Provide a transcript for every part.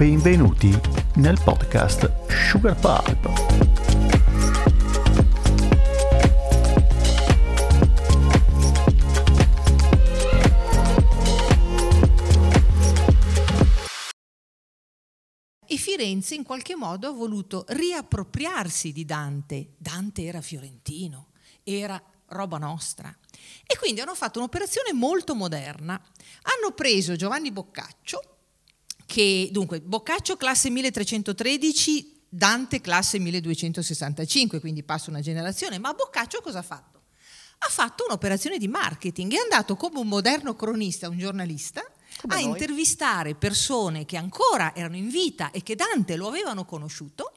Benvenuti nel podcast Sugar Pulp. E Firenze in qualche modo ha voluto riappropriarsi di Dante. Dante era fiorentino, era roba nostra. E quindi hanno fatto un'operazione molto moderna. Hanno preso Giovanni Boccaccio, che dunque Boccaccio classe 1313, Dante classe 1265, quindi passa una generazione, ma Boccaccio cosa ha fatto? Ha fatto un'operazione di marketing, è andato come un moderno cronista, un giornalista, come a noi. intervistare persone che ancora erano in vita e che Dante lo avevano conosciuto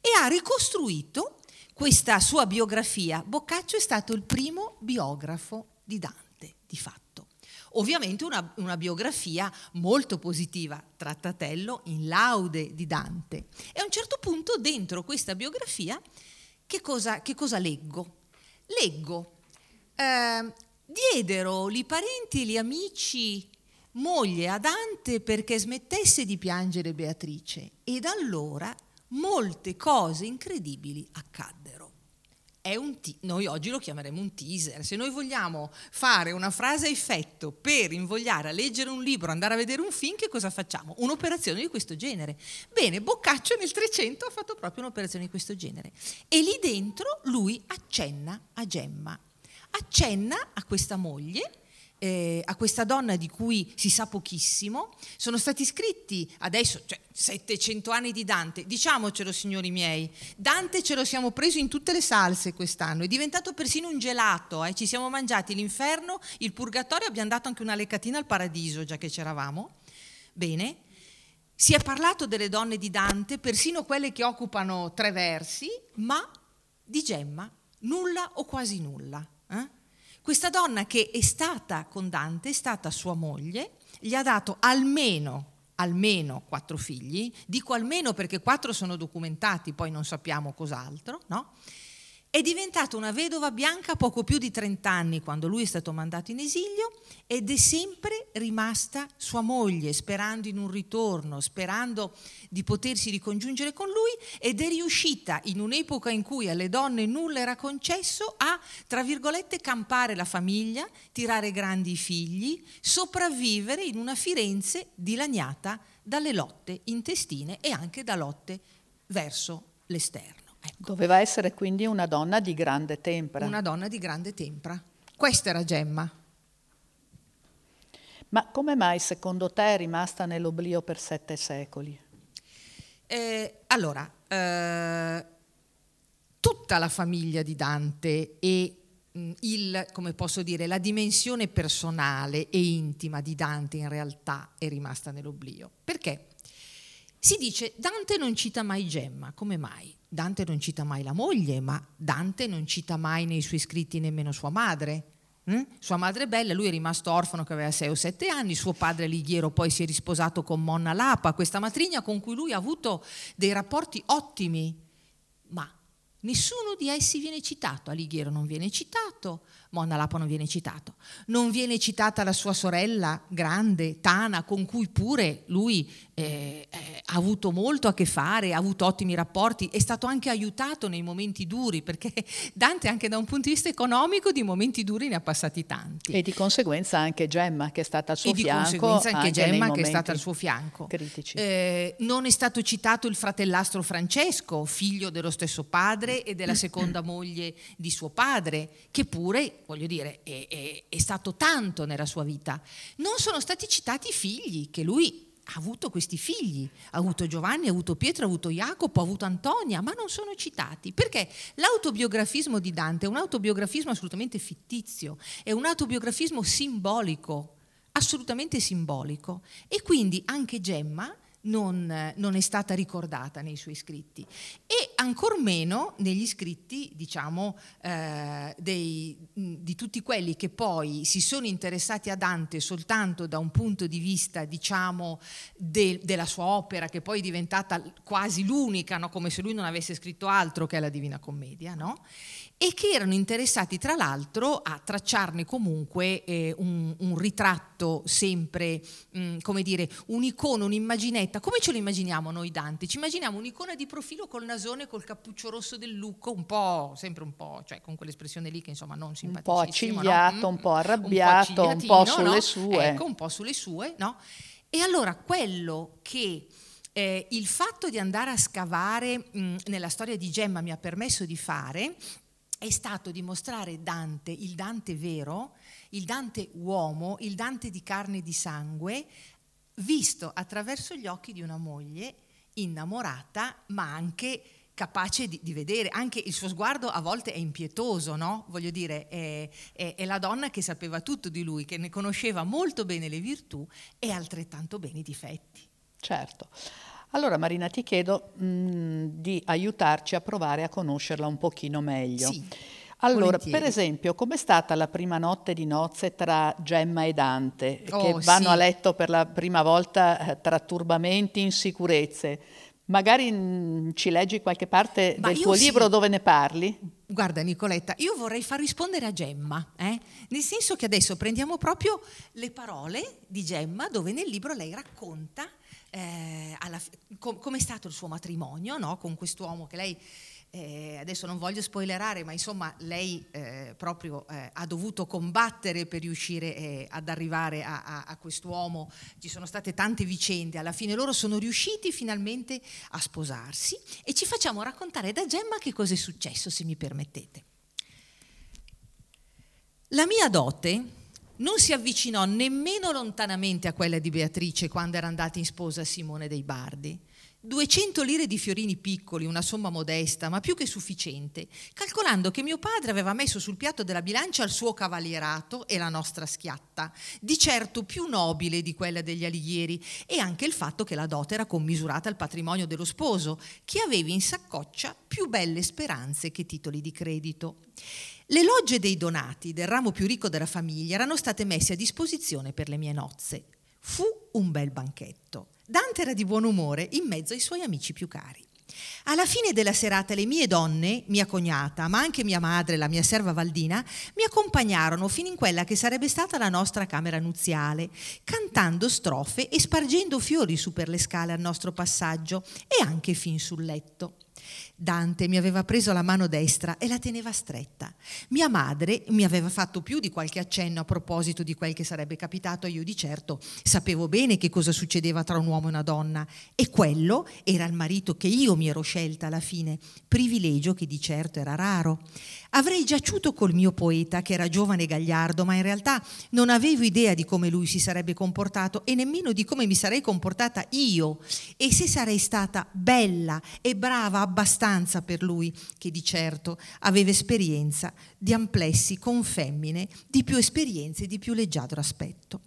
e ha ricostruito questa sua biografia. Boccaccio è stato il primo biografo di Dante, di fatto. Ovviamente una, una, biografia molto positiva, trattatello in laude di Dante. E a un certo punto dentro questa biografia che cosa, che cosa leggo? Leggo, eh, diedero i parenti e gli amici moglie a Dante perché smettesse di piangere Beatrice e da allora molte cose incredibili accaddero. T- noi oggi lo chiameremo un teaser. Se noi vogliamo fare una frase a effetto per invogliare a leggere un libro, andare a vedere un film, che cosa facciamo? Un'operazione di questo genere. Bene, Boccaccio nel 300 ha fatto proprio un'operazione di questo genere. E lì dentro lui accenna a Gemma. Accenna a questa moglie eh, a questa donna di cui si sa pochissimo. Sono stati scritti adesso, cioè 700 anni di Dante, diciamocelo signori miei, Dante ce lo siamo preso in tutte le salse quest'anno, è diventato persino un gelato, eh? ci siamo mangiati l'inferno, il purgatorio, abbiamo dato anche una leccatina al paradiso già che c'eravamo. Bene, si è parlato delle donne di Dante, persino quelle che occupano tre versi, ma di Gemma nulla o quasi nulla. Eh? Questa donna che è stata con Dante, è stata sua moglie, gli ha dato almeno almeno quattro figli, dico almeno perché quattro sono documentati, poi non sappiamo cos'altro, no? È diventata una vedova bianca a poco più di 30 anni quando lui è stato mandato in esilio ed è sempre rimasta sua moglie, sperando in un ritorno, sperando di potersi ricongiungere con lui ed è riuscita in un'epoca in cui alle donne nulla era concesso a, tra virgolette, campare la famiglia, tirare grandi figli, sopravvivere in una Firenze dilaniata dalle lotte intestine e anche da lotte verso l'esterno. Ecco. Doveva essere quindi una donna di grande tempra. Una donna di grande tempra. Questa era Gemma. Ma come mai secondo te è rimasta nell'oblio per sette secoli? Eh, allora, eh, tutta la famiglia di Dante e mm, il, come posso dire, la dimensione personale e intima di Dante in realtà è rimasta nell'oblio. Perché? Si dice Dante non cita mai Gemma, come mai? Dante non cita mai la moglie, ma Dante non cita mai nei suoi scritti nemmeno sua madre. Mm? Sua madre è bella, lui è rimasto orfano che aveva 6 o 7 anni, suo padre Lighiero poi si è risposato con Monna Lapa, questa matrigna con cui lui ha avuto dei rapporti ottimi, ma Nessuno di essi viene citato, Alighiero non viene citato, Monna Lapa non viene citato, non viene citata la sua sorella grande, Tana, con cui pure lui eh, eh, ha avuto molto a che fare, ha avuto ottimi rapporti, è stato anche aiutato nei momenti duri, perché Dante anche da un punto di vista economico di momenti duri ne ha passati tanti. E di conseguenza anche Gemma che è stata al suo e fianco. E di conseguenza anche, anche Gemma che è stata al suo fianco. Critici. Eh, non è stato citato il fratellastro Francesco, figlio dello stesso padre e della seconda moglie di suo padre, che pure, voglio dire, è, è, è stato tanto nella sua vita. Non sono stati citati i figli che lui ha avuto questi figli, ha avuto Giovanni, ha avuto Pietro, ha avuto Jacopo, ha avuto Antonia, ma non sono citati. Perché l'autobiografismo di Dante è un autobiografismo assolutamente fittizio, è un autobiografismo simbolico, assolutamente simbolico. E quindi anche Gemma non, non, è stata ricordata nei suoi scritti e ancor meno negli scritti diciamo, eh, dei, di tutti quelli che poi si sono interessati a Dante soltanto da un punto di vista diciamo, de, della sua opera che poi è diventata quasi l'unica, no? come se lui non avesse scritto altro che la Divina Commedia. No? E che erano interessati tra l'altro a tracciarne comunque eh, un, un, ritratto sempre, mh, come dire, un'icona, un'immaginetta come ce lo immaginiamo noi Dante? Ci immaginiamo un'icona di profilo col nasone, col cappuccio rosso del lucco, un po', sempre un po', cioè con quell'espressione lì che insomma non Un po' simpaticissimo, accigliato, no? un po' Mm, arrabbiato, un po', accigliatino, sulle no? sue. Ecco, un po' sulle sue, no? E allora quello che eh, il fatto di andare a scavare mh, nella storia di Gemma mi ha permesso di fare è stato dimostrare Dante, il Dante vero, il Dante uomo, il Dante di carne e di sangue, visto attraverso gli occhi di una moglie innamorata, ma anche capace di, di vedere, anche il suo sguardo a volte è impietoso, no? Voglio dire, è, è- è la donna che sapeva tutto di lui, che ne conosceva molto bene le virtù e altrettanto bene i difetti. Certo. Allora Marina ti chiedo mh, di aiutarci a provare a conoscerla un pochino meglio. Sì, Allora, volentieri. per esempio, com'è stata la prima notte di nozze tra Gemma e Dante, che Oh, vanno sì. a letto per la prima volta eh, tra turbamenti, insicurezze? Magari mh, ci leggi qualche parte Ma del tuo sì. libro dove ne parli? Guarda Nicoletta, io vorrei far rispondere a Gemma, eh? nel senso che adesso prendiamo proprio le parole di Gemma dove nel libro lei racconta eh, com- com'è stato il suo matrimonio no? con quest'uomo che lei, eh, adesso non voglio spoilerare, ma insomma lei eh, proprio eh, ha dovuto combattere per riuscire eh, ad arrivare a, a- a quest'uomo, ci sono state tante vicende, alla fine loro sono riusciti finalmente a sposarsi e ci facciamo raccontare da Gemma che cosa è successo, se mi permettete. La mia dote non si avvicinò nemmeno lontanamente a quella di Beatrice quando era andata in sposa Simone dei Bardi. 200 lire di fiorini piccoli, una somma modesta, ma più che sufficiente, calcolando che mio padre aveva messo sul piatto della bilancia il suo cavalierato e la nostra schiatta, di certo più nobile di quella degli alighieri, e anche il fatto che la dote era commisurata al patrimonio dello sposo, che aveva in saccoccia più belle speranze che titoli di credito. Le logge dei donati del ramo più ricco della famiglia erano state messe a disposizione per le mie nozze. Fu un bel banchetto. Dante era di buon umore in mezzo ai suoi amici più cari. Alla fine della serata le mie donne, mia cognata, ma anche mia madre la mia serva Valdina, mi accompagnarono fino in quella che sarebbe stata la nostra camera nuziale, cantando strofe e spargendo fiori su per le scale al nostro passaggio e anche fin sul letto. Dante mi aveva preso la mano destra e la teneva stretta. Mia madre mi aveva fatto più di qualche accenno a proposito di quel che sarebbe capitato, io di certo sapevo bene che cosa succedeva tra un uomo e una donna e quello era il marito che io mi ero scelta alla fine, privilegio che di certo era raro. Avrei giaciuto col mio poeta che era giovane e gagliardo, ma in realtà non avevo idea di come lui si sarebbe comportato e nemmeno di come mi sarei comportata io e se sarei stata bella e brava abbastanza per lui, che di certo aveva esperienza di amplessi con femmine di più esperienze e di più leggiadro aspetto.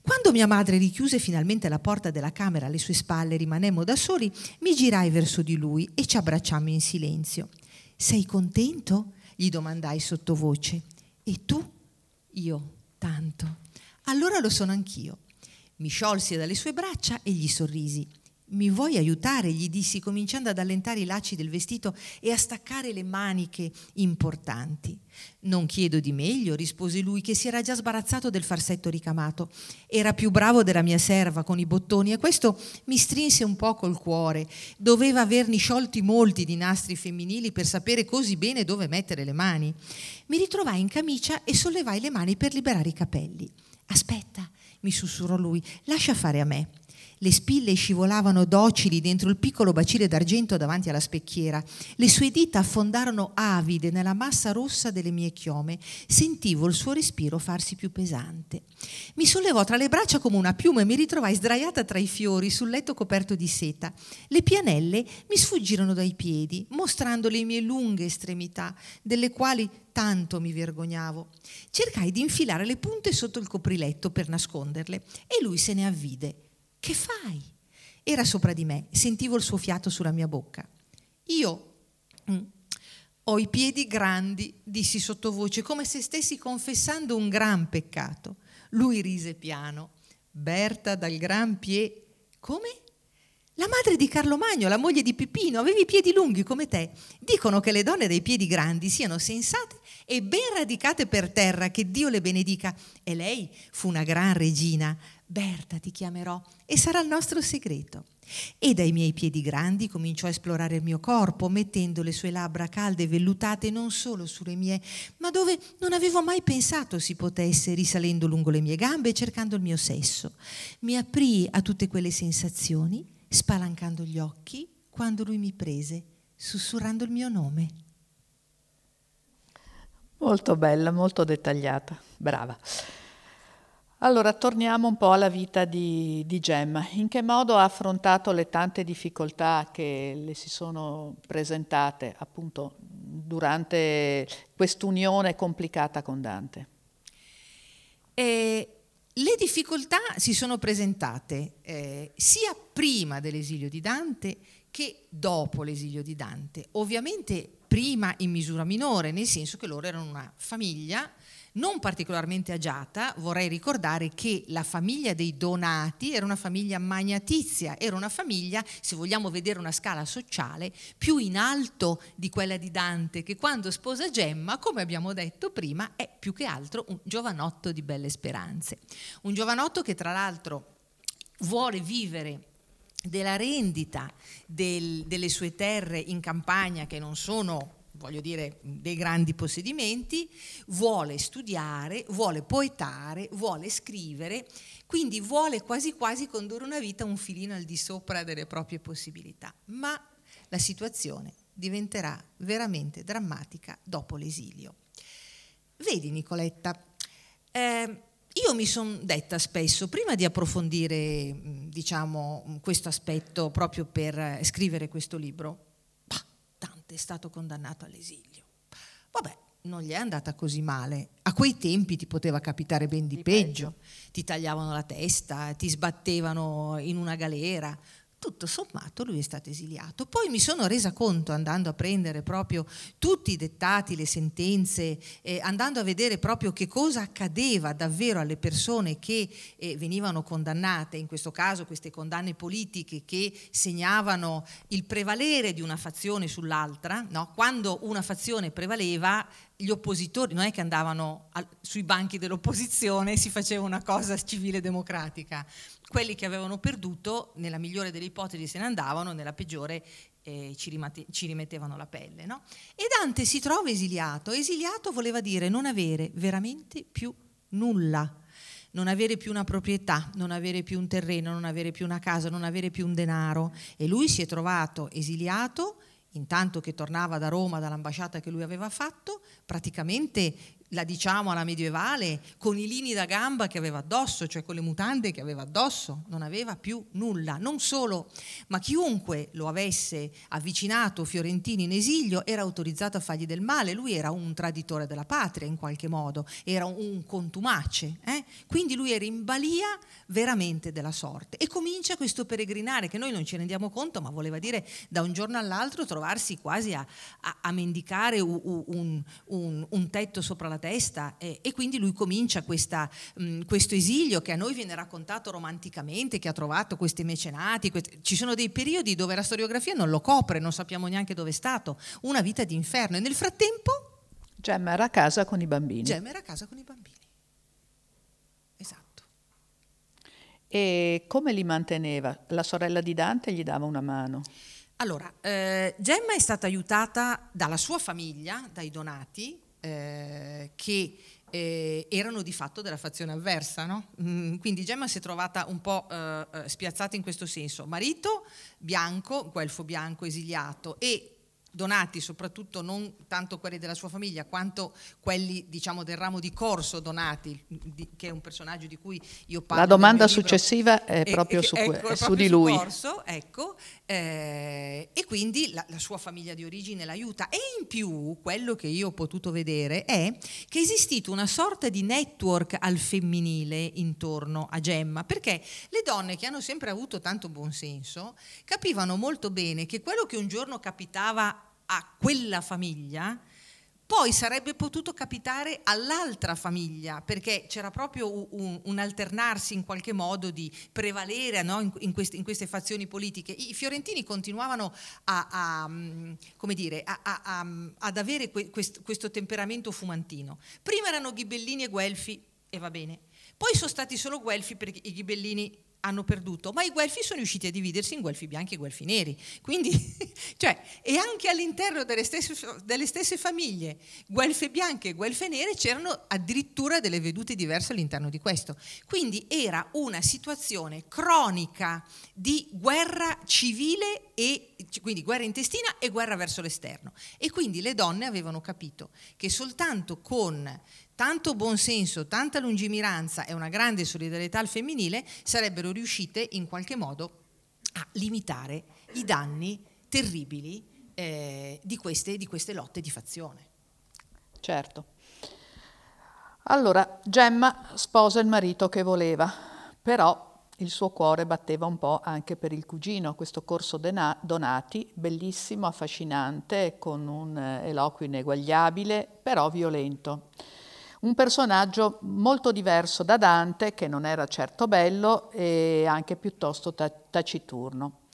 Quando mia madre richiuse finalmente la porta della camera alle sue spalle e rimanemmo da soli, mi girai verso di lui e ci abbracciammo in silenzio. Sei contento? gli domandai sottovoce. E tu? Io, tanto. Allora lo sono anch'io. Mi sciolsi dalle sue braccia e gli sorrisi. Mi vuoi aiutare? gli dissi, cominciando ad allentare i lacci del vestito e a staccare le maniche importanti. Non chiedo di meglio, rispose lui, che si era già sbarazzato del farsetto ricamato. Era più bravo della mia serva con i bottoni e questo mi strinse un po' col cuore. Doveva averni sciolti molti di nastri femminili per sapere così bene dove mettere le mani. Mi ritrovai in camicia e sollevai le mani per liberare i capelli. Aspetta, mi sussurrò lui, lascia fare a me. Le spille scivolavano docili dentro il piccolo bacile d'argento davanti alla specchiera. Le sue dita affondarono avide nella massa rossa delle mie chiome. Sentivo il suo respiro farsi più pesante. Mi sollevò tra le braccia come una piuma e mi ritrovai sdraiata tra i fiori sul letto coperto di seta. Le pianelle mi sfuggirono dai piedi, mostrando le mie lunghe estremità, delle quali tanto mi vergognavo. Cercai di infilare le punte sotto il copriletto per nasconderle e lui se ne avvide. Che fai? Era sopra di me, sentivo il suo fiato sulla mia bocca. Io mm, ho i piedi grandi, dissi sottovoce, come se stessi confessando un gran peccato. Lui rise piano. Berta dal gran pie... Come? La madre di Carlo Magno, la moglie di Pippino, aveva i piedi lunghi come te. Dicono che le donne dei piedi grandi siano sensate e ben radicate per terra, che Dio le benedica. E lei fu una gran regina. Berta ti chiamerò e sarà il nostro segreto. E dai miei piedi grandi cominciò a esplorare il mio corpo, mettendo le sue labbra calde e vellutate non solo sulle mie, ma dove non avevo mai pensato si potesse, risalendo lungo le mie gambe e cercando il mio sesso. Mi aprì a tutte quelle sensazioni spalancando gli occhi quando lui mi prese, sussurrando il mio nome. Molto bella, molto dettagliata, brava. Allora, torniamo un po' alla vita di, di, Gemma. In che modo ha affrontato le tante difficoltà che le si sono presentate appunto durante quest'unione complicata con Dante? E le difficoltà si sono presentate eh, sia prima dell'esilio di Dante che dopo l'esilio di Dante. Ovviamente prima in misura minore, nel senso che loro erano una famiglia non particolarmente agiata, vorrei ricordare che la famiglia dei Donati era una famiglia magnatizia, era una famiglia, se vogliamo vedere una scala sociale, più in alto di quella di Dante, che quando sposa Gemma, come abbiamo detto prima, è più che altro un giovanotto di belle speranze. Un giovanotto che tra l'altro vuole vivere della rendita del, delle sue terre in campagna che non sono voglio dire, dei grandi possedimenti, vuole studiare, vuole poetare, vuole scrivere, quindi vuole quasi quasi condurre una vita un filino al di sopra delle proprie possibilità. Ma la situazione diventerà veramente drammatica dopo l'esilio. Vedi Nicoletta, eh, io mi sono detta spesso, prima di approfondire diciamo, questo aspetto proprio per scrivere questo libro, è stato condannato all'esilio. Vabbè, non gli è andata così male. A quei tempi ti poteva capitare ben di, di peggio. peggio. Ti tagliavano la testa, ti sbattevano in una galera, tutto sommato lui è stato esiliato. Poi mi sono resa conto, andando a prendere proprio tutti i dettati, le sentenze, eh, andando a vedere proprio che cosa accadeva davvero alle persone che eh, venivano condannate, in questo caso queste condanne politiche che segnavano il prevalere di una fazione sull'altra, no? quando una fazione prevaleva gli oppositori non è che andavano al, sui banchi dell'opposizione e si faceva una cosa civile democratica. Quelli che avevano perduto, nella migliore delle ipotesi se ne andavano, nella peggiore eh, ci, rimate, ci, rimettevano la pelle. No? E Dante si trova esiliato. Esiliato voleva dire non avere veramente più nulla, non avere più una proprietà, non avere più un terreno, non avere più una casa, non avere più un denaro. E lui si è trovato esiliato intanto che tornava da Roma dall'ambasciata che lui aveva fatto, praticamente la diciamo alla medievale, con i lini da gamba che aveva addosso, cioè con le mutande che aveva addosso, non aveva più nulla. Non solo, ma chiunque lo avesse avvicinato Fiorentini in esilio era autorizzato a fargli del male, lui era un traditore della patria in qualche modo, era un contumace, eh? quindi lui era in balia veramente della sorte. E comincia questo peregrinare che noi non ci rendiamo conto, ma voleva dire da un giorno all'altro trovarsi quasi a, a, a mendicare un, un, un, un tetto sopra la testa e, e quindi lui comincia questa, mh, questo esilio che a noi viene raccontato romanticamente, che ha trovato questi mecenati, questi, ci sono dei periodi dove la storiografia non lo copre, non sappiamo neanche dove è stato, una vita di inferno e nel frattempo... Gemma era a casa con i bambini. Gemma era a casa con i bambini. Esatto. E come li manteneva? La sorella di Dante gli dava una mano. Allora, eh, Gemma è stata aiutata dalla sua famiglia, dai Donati, eh, che eh, erano di fatto della fazione avversa. No? Mm, quindi Gemma si è trovata un po' eh, eh, spiazzata in questo senso. Marito bianco, guelfo bianco esiliato e donati, soprattutto non tanto quelli della sua famiglia, quanto quelli diciamo, del ramo di Corso Donati, di, che è un personaggio di cui io parlo. La domanda successiva è proprio, su, ecco, è proprio su, di lui. Corso, ecco, eh, e quindi la, la, sua famiglia di origine l'aiuta. E in più, quello che io ho potuto vedere è che è esistito una sorta di network al femminile intorno a Gemma, perché le donne che hanno sempre avuto tanto buonsenso capivano molto bene che quello che un giorno capitava a quella famiglia poi sarebbe potuto capitare all'altra famiglia, perché c'era proprio un, un alternarsi in qualche modo di prevalere no? in, in, queste, in, queste, fazioni politiche. I fiorentini continuavano a, a, mm, dire, a, ad avere que, quest, questo temperamento fumantino. Prima erano ghibellini e guelfi, e va bene. Poi sono stati solo guelfi perché i ghibellini hanno perduto, ma i guelfi sono riusciti a dividersi in guelfi bianchi e guelfi neri. Quindi, cioè, e anche all'interno delle stesse, delle stesse, famiglie, guelfe bianche e guelfe nere, c'erano addirittura delle vedute diverse all'interno di questo. Quindi era una situazione cronica di guerra civile e quindi guerra intestina e guerra verso l'esterno. E quindi le donne avevano capito che soltanto con tanto buonsenso, tanta lungimiranza e una grande solidarietà al femminile sarebbero riuscite in qualche modo a limitare i danni terribili eh, di, queste, di queste lotte di fazione. Certo. Allora, Gemma sposa il marito che voleva, però il suo cuore batteva un po' anche per il cugino, questo corso Donati, bellissimo, affascinante, con un eh, eloquio ineguagliabile, però violento un personaggio molto diverso da Dante, che non era certo bello e anche piuttosto taciturno.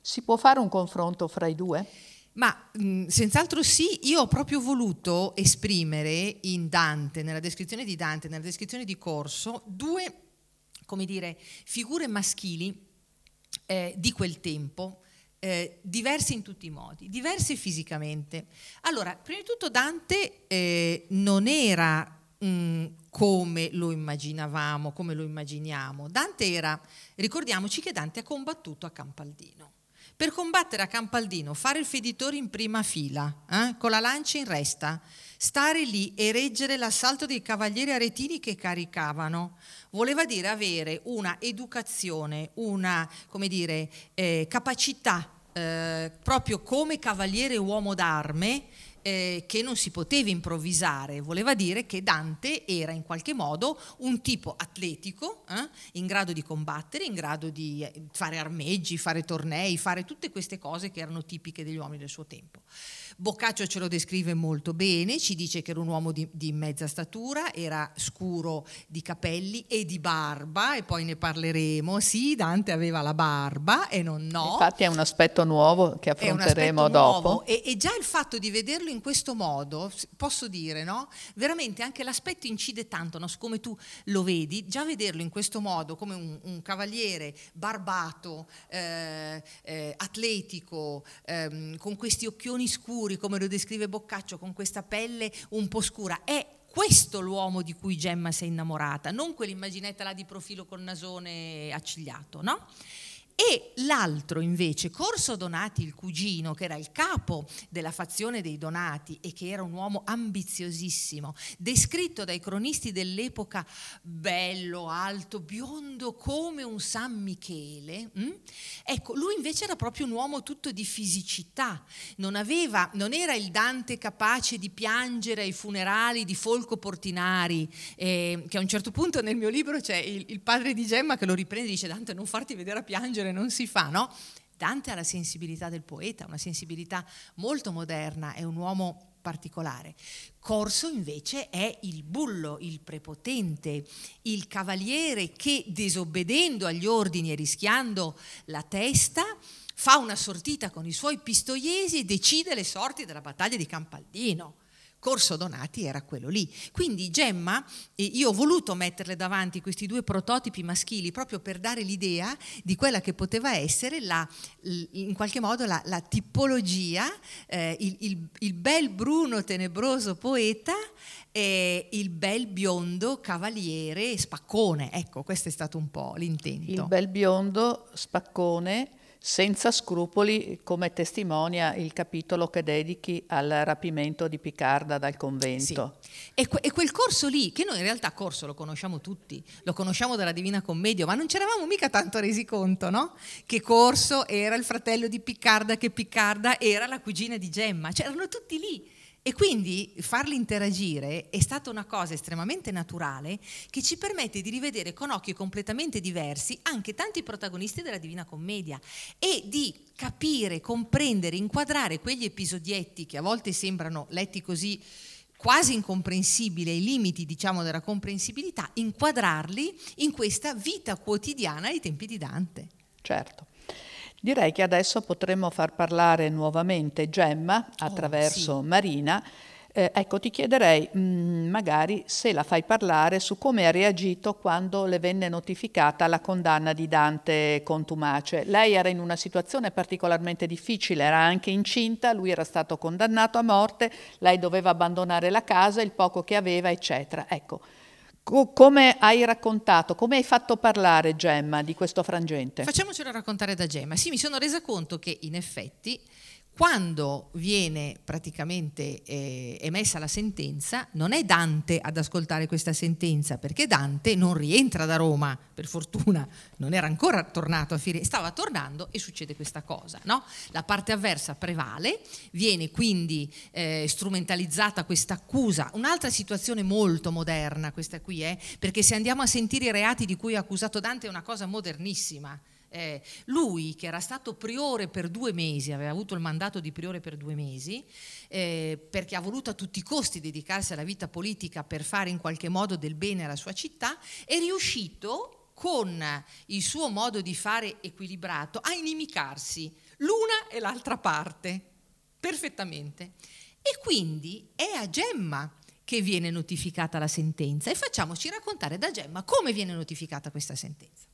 Si può fare un confronto fra i due? Ma mh, senz'altro sì, io ho proprio voluto esprimere in Dante, nella descrizione di Dante, nella descrizione di Corso, due, come dire, figure maschili eh, di quel tempo, eh, diverse in tutti i modi, diverse fisicamente. Allora, prima di tutto Dante eh, non era mm, come lo immaginavamo, come lo immaginiamo. Dante era, ricordiamoci che Dante ha combattuto a Campaldino. Per combattere a Campaldino, fare il feditore in prima fila, eh, con la lancia in resta, stare lì e reggere l'assalto dei cavalieri aretini che caricavano, voleva dire avere una educazione, una dire, eh, capacità eh, proprio come cavaliere uomo d'arme eh, che non si poteva improvvisare, voleva dire che Dante era in qualche modo un tipo atletico, eh, in grado di combattere, in grado di eh, fare armeggi, fare tornei, fare tutte queste cose che erano tipiche degli uomini del suo tempo. Boccaccio ce lo descrive molto bene, ci dice che era un uomo di, di, mezza statura, era scuro di capelli e di barba, e poi ne parleremo. Sì, Dante aveva la barba e non no. Infatti è un aspetto nuovo che affronteremo dopo. Nuovo. E, e, già il fatto di vederlo in questo modo, posso dire, no? Veramente anche l'aspetto incide tanto, no? come tu lo vedi, già vederlo in questo modo, come un, un cavaliere barbato, eh, eh, atletico, eh, con questi occhioni scuri, scuri, come lo descrive Boccaccio, con questa pelle un po' scura. È questo l'uomo di cui Gemma si è innamorata, non quell'immaginetta là di profilo col nasone accigliato, no? E l'altro invece, Corso Donati, il cugino, che era il capo della fazione dei Donati e che era un uomo ambiziosissimo, descritto dai cronisti dell'epoca bello, alto, biondo come un San Michele, hm? ecco, lui invece era proprio un uomo tutto di fisicità, non, aveva, non era il Dante capace di piangere ai funerali di Folco Portinari, eh, che a un certo punto nel mio libro c'è il, il padre di Gemma che lo riprende e dice Dante non farti vedere a piangere leggere non si fa, no? Dante ha la sensibilità del poeta, una sensibilità molto moderna, è un uomo particolare. Corso invece è il bullo, il prepotente, il cavaliere che disobbedendo agli ordini e rischiando la testa fa una sortita con i suoi pistoiesi e decide le sorti della battaglia di Campaldino. Corso Donati era quello lì. Quindi Gemma, io ho voluto metterle davanti questi due prototipi maschili proprio per dare l'idea di quella che poteva essere la, in qualche modo la, la tipologia, eh, il, il, il bel bruno tenebroso poeta e il bel biondo cavaliere spaccone. Ecco, questo è stato un po' l'intento. Il bel biondo spaccone senza scrupoli, come testimonia il capitolo che dedichi al rapimento di Picarda dal convento. Sì. E, que- e, quel corso lì, che noi in realtà corso lo conosciamo tutti, lo conosciamo dalla Divina Commedia, ma non ci eravamo mica tanto resi conto, no? Che corso era il fratello di Piccarda, che Piccarda era la cugina di Gemma, cioè erano tutti lì E quindi farli interagire è stata una cosa estremamente naturale che ci permette di rivedere con occhi completamente diversi anche tanti protagonisti della Divina Commedia e di capire, comprendere, inquadrare quegli episodietti che a volte sembrano letti così quasi incomprensibili ai limiti diciamo della comprensibilità, inquadrarli in questa vita quotidiana ai tempi di Dante. Certo. Direi che adesso potremmo far parlare nuovamente Gemma attraverso oh, sì. Marina. Eh, ecco, ti chiederei mh, mm, magari se la fai parlare su come ha reagito quando le venne notificata la condanna di Dante Contumace. Lei era in una situazione particolarmente difficile, era anche incinta, lui era stato condannato a morte, lei doveva abbandonare la casa, il poco che aveva, eccetera. Ecco, come hai raccontato, come hai fatto parlare Gemma di questo frangente? Facciamocelo raccontare da Gemma. Sì, mi sono resa conto che in effetti quando viene praticamente eh, emessa la sentenza, non è Dante ad ascoltare questa sentenza, perché Dante non rientra da Roma, per fortuna, non era ancora tornato a Firenze, stava tornando e succede questa cosa. No? La parte avversa prevale, viene quindi eh, strumentalizzata questa accusa, un'altra situazione molto moderna questa qui è, eh, perché se andiamo a sentire i reati di cui è accusato Dante è una cosa modernissima eh, lui che era stato priore per due mesi, aveva avuto il mandato di priore per due mesi, eh, perché ha voluto a tutti i costi dedicarsi alla vita politica per fare in qualche modo del bene alla sua città, è riuscito con il suo modo di fare equilibrato a inimicarsi l'una e l'altra parte, perfettamente. E quindi è a Gemma che viene notificata la sentenza e facciamoci raccontare da Gemma come viene notificata questa sentenza.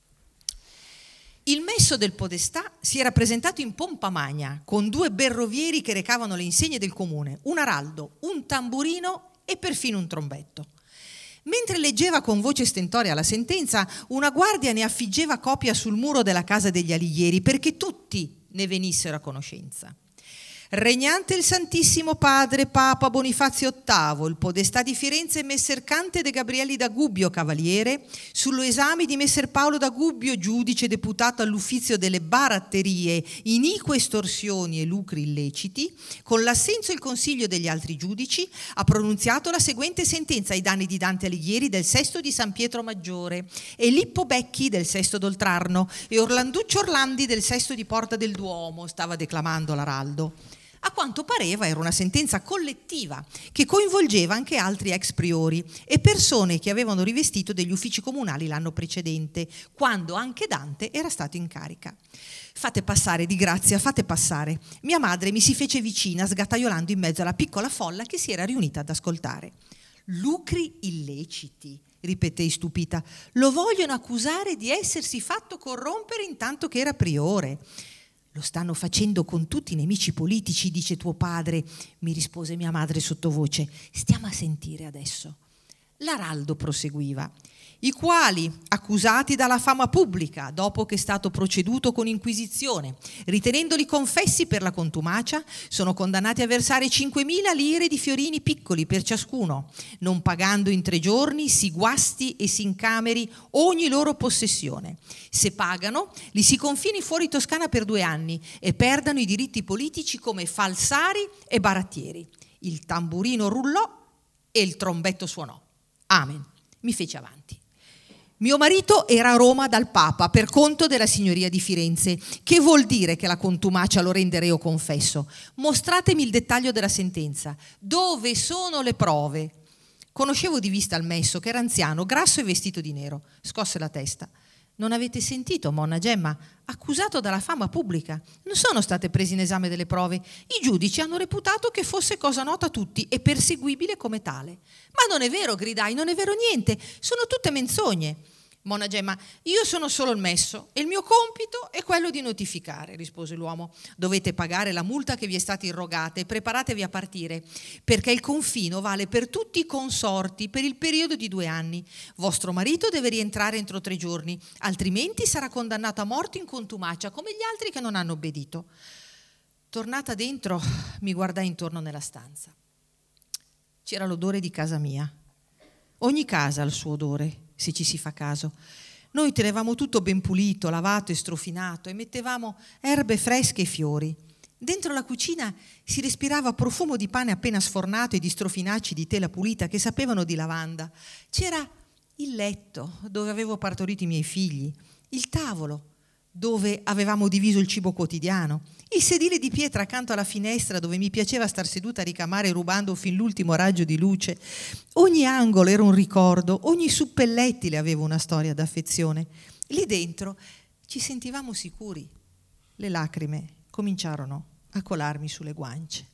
Il messo del podestà si era presentato in pompa magna, con due berrovieri che recavano le insegne del comune, un araldo, un tamburino e perfino un trombetto. Mentre leggeva con voce stentorea la sentenza, una guardia ne affiggeva copia sul muro della casa degli Alighieri perché tutti ne venissero a conoscenza. Regnante il Santissimo Padre Papa Bonifazio VIII, il podestà di Firenze Messer Cante de Gabrielli da Gubbio, cavaliere, sullo esame di Messer Paolo da Gubbio, giudice deputato all'uffizio delle baratterie, inique estorsioni e lucri illeciti, con l'assenso e il consiglio degli altri giudici, ha pronunziato la seguente sentenza ai danni di Dante Alighieri del sesto di San Pietro Maggiore e Lippo Becchi del sesto d'Oltrarno e Orlanduccio Orlandi del sesto di Porta del Duomo, stava declamando l'Araldo. A quanto pareva era una sentenza collettiva che coinvolgeva anche altri ex priori e persone che avevano rivestito degli uffici comunali l'anno precedente, quando anche Dante era stato in carica. Fate passare, di grazia, fate passare. Mia madre mi si fece vicina, sgattaiolando in mezzo alla piccola folla che si era riunita ad ascoltare. Lucri illeciti, ripetei stupita. Lo vogliono accusare di essersi fatto corrompere intanto che era priore. Lo stanno facendo con tutti i nemici politici, dice tuo padre, mi rispose mia madre sottovoce. Stiamo a sentire adesso. L'araldo proseguiva i quali, accusati dalla fama pubblica, dopo che è stato proceduto con inquisizione, ritenendoli confessi per la contumacia, sono condannati a versare 5.000 lire di fiorini piccoli per ciascuno, non pagando in tre giorni si guasti e si incameri ogni loro possessione. Se pagano, li si confini fuori Toscana per due anni e perdano i diritti politici come falsari e barattieri. Il tamburino rullò e il trombetto suonò. Amen. Mi fece avanti. Mio marito era a Roma dal Papa per conto della signoria di Firenze. Che vuol dire che la contumacia lo rende reo confesso? Mostratemi il dettaglio della sentenza. Dove sono le prove? Conoscevo di vista il messo, che era anziano, grasso e vestito di nero. Scosse la testa. Non avete sentito, Monna Gemma? Accusato dalla fama pubblica. Non sono state prese in esame delle prove. I giudici hanno reputato che fosse cosa nota a tutti e perseguibile come tale. Ma non è vero, gridai, non è vero niente. Sono tutte menzogne. Mona Gemma, io sono solo il messo e il mio compito è quello di notificare, rispose l'uomo. Dovete pagare la multa che vi è stata irrogata e preparatevi a partire, perché il confino vale per tutti i consorti per il periodo di due anni. Vostro marito deve rientrare entro tre giorni, altrimenti sarà condannato a morte in contumacia come gli altri che non hanno obbedito. Tornata dentro, mi guardai intorno nella stanza. C'era l'odore di casa mia. Ogni casa ha il suo odore se ci si fa caso. Noi tenevamo tutto ben pulito, lavato e strofinato e mettevamo erbe fresche e fiori. Dentro la cucina si respirava profumo di pane appena sfornato e di strofinacci di tela pulita che sapevano di lavanda. C'era il letto dove avevo partorito i miei figli, il tavolo dove avevamo diviso il cibo quotidiano, il sedile di pietra accanto alla finestra dove mi piaceva star seduta a ricamare rubando fin l'ultimo raggio di luce. Ogni angolo era un ricordo, ogni suppellettile aveva una storia d'affezione. Lì dentro ci sentivamo sicuri. Le lacrime cominciarono a colarmi sulle guance.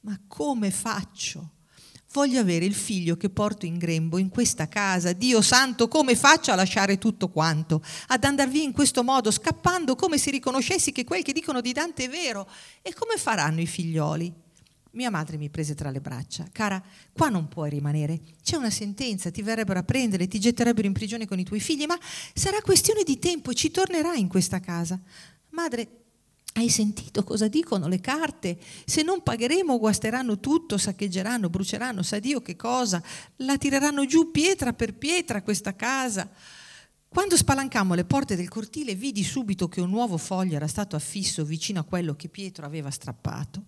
Ma come faccio? Voglio avere il figlio che porto in grembo in questa casa. Dio santo, come faccio a lasciare tutto quanto? Ad andar via in questo modo, scappando come se riconoscessi che quel che dicono di Dante è vero. E come faranno i figlioli? Mia madre mi prese tra le braccia. Cara, qua non puoi rimanere. C'è una sentenza, ti verrebbero a prendere, ti getterebbero in prigione con i tuoi figli, ma sarà questione di tempo e ci tornerai in questa casa. Madre, hai sentito cosa dicono le carte? Se non pagheremo guasteranno tutto, saccheggeranno, bruceranno, sa Dio che cosa, la tireranno giù pietra per pietra questa casa. Quando spalancammo le porte del cortile vidi subito che un nuovo foglio era stato affisso vicino a quello che Pietro aveva strappato.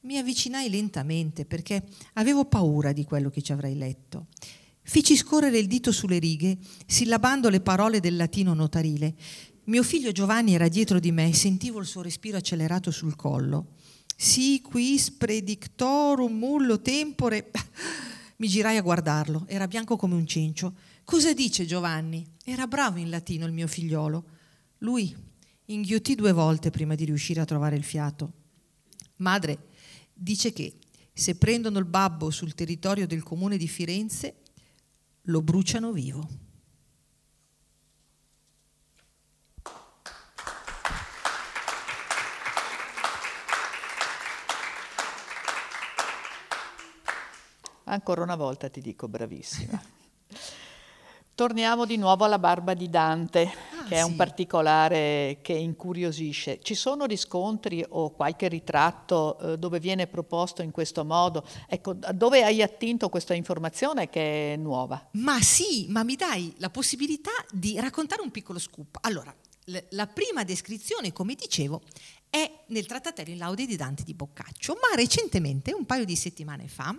Mi avvicinai lentamente perché avevo paura di quello che ci avrei letto. Fici scorrere il dito sulle righe, sillabando le parole del latino notarile. Mio figlio Giovanni era dietro di me e sentivo il suo respiro accelerato sul collo. Si quis predictorum mullo tempore. Mi girai a guardarlo, era bianco come un cencio. Cosa dice Giovanni? Era bravo in latino il mio figliolo. Lui inghiottì due volte prima di riuscire a trovare il fiato. Madre, dice che se prendono il babbo sul territorio del comune di Firenze, lo bruciano vivo. Ancora una volta ti dico bravissima. Torniamo di nuovo alla barba di Dante, ah, che è sì. un particolare che incuriosisce. Ci sono riscontri o qualche ritratto eh, dove viene proposto in questo modo? Ecco, dove hai attinto questa informazione che è nuova? Ma sì, ma mi dai la possibilità di raccontare un piccolo scoop. Allora, la prima descrizione, come dicevo, è nel trattatello in laude di Dante di Boccaccio, ma recentemente, un paio di settimane fa,